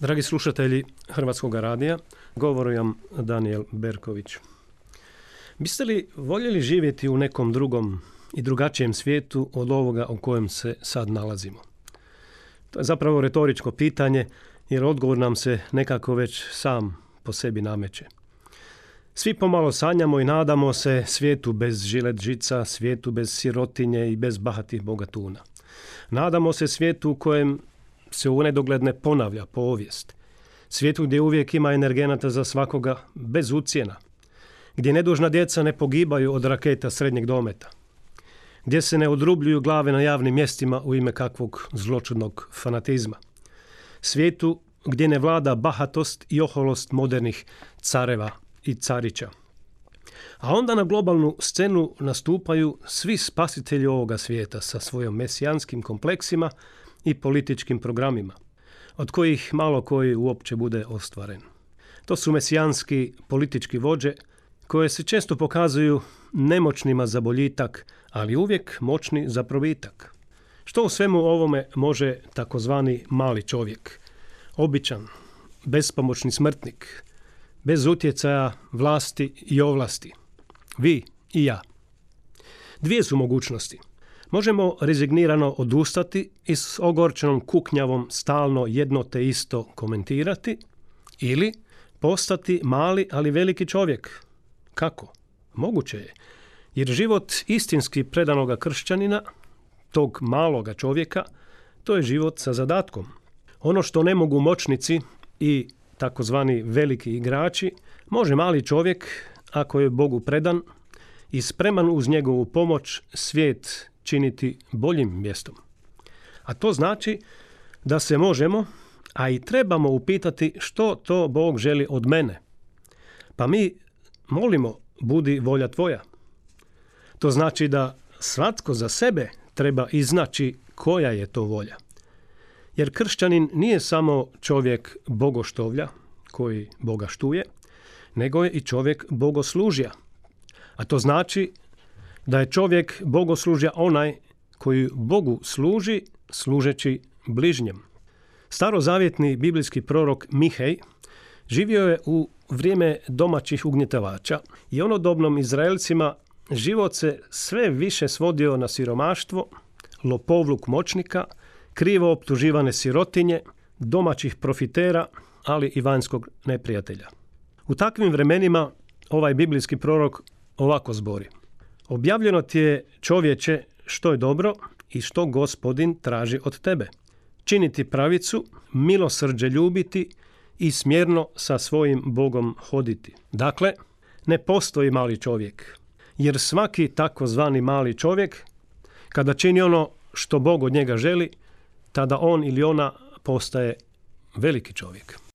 Dragi slušatelji Hrvatskog radija, govori vam Daniel Berković. Biste li voljeli živjeti u nekom drugom i drugačijem svijetu od ovoga u kojem se sad nalazimo? To je zapravo retoričko pitanje, jer odgovor nam se nekako već sam po sebi nameće. Svi pomalo sanjamo i nadamo se svijetu bez žilet žica, svijetu bez sirotinje i bez bahatih bogatuna. Nadamo se svijetu u kojem se u nedogled ne ponavlja povijest. Svijetu gdje uvijek ima energenata za svakoga bez ucijena. Gdje nedužna djeca ne pogibaju od raketa srednjeg dometa. Gdje se ne odrubljuju glave na javnim mjestima u ime kakvog zločudnog fanatizma. Svijetu gdje ne vlada bahatost i oholost modernih careva i carića. A onda na globalnu scenu nastupaju svi spasitelji ovoga svijeta sa svojom mesijanskim kompleksima i političkim programima, od kojih malo koji uopće bude ostvaren. To su mesijanski politički vođe koje se često pokazuju nemoćnima za boljitak, ali uvijek moćni za probitak. Što u svemu ovome može takozvani mali čovjek? Običan, bespomoćni smrtnik, bez utjecaja vlasti i ovlasti. Vi i ja. Dvije su mogućnosti. Možemo rezignirano odustati i s ogorčenom kuknjavom stalno jedno te isto komentirati ili postati mali ali veliki čovjek. Kako? Moguće je. Jer život istinski predanoga kršćanina, tog maloga čovjeka, to je život sa zadatkom. Ono što ne mogu moćnici i takozvani veliki igrači, može mali čovjek, ako je Bogu predan i spreman uz njegovu pomoć svijet činiti boljim mjestom. A to znači da se možemo, a i trebamo upitati što to Bog želi od mene. Pa mi molimo, budi volja tvoja. To znači da svatko za sebe treba iznaći koja je to volja. Jer kršćanin nije samo čovjek bogoštovlja, koji Boga štuje, nego je i čovjek bogoslužja. A to znači da je čovjek bogoslužja onaj koji Bogu služi, služeći bližnjem. Starozavjetni biblijski prorok Mihej živio je u vrijeme domaćih ugnjetavača i onodobnom Izraelcima život se sve više svodio na siromaštvo, lopovluk moćnika, krivo optuživane sirotinje, domaćih profitera, ali i vanjskog neprijatelja. U takvim vremenima ovaj biblijski prorok ovako zbori. Objavljeno ti je čovječe što je dobro i što gospodin traži od tebe. Činiti pravicu, milosrđe ljubiti i smjerno sa svojim Bogom hoditi. Dakle, ne postoji mali čovjek, jer svaki takozvani mali čovjek, kada čini ono što Bog od njega želi, tada on ili ona postaje veliki čovjek.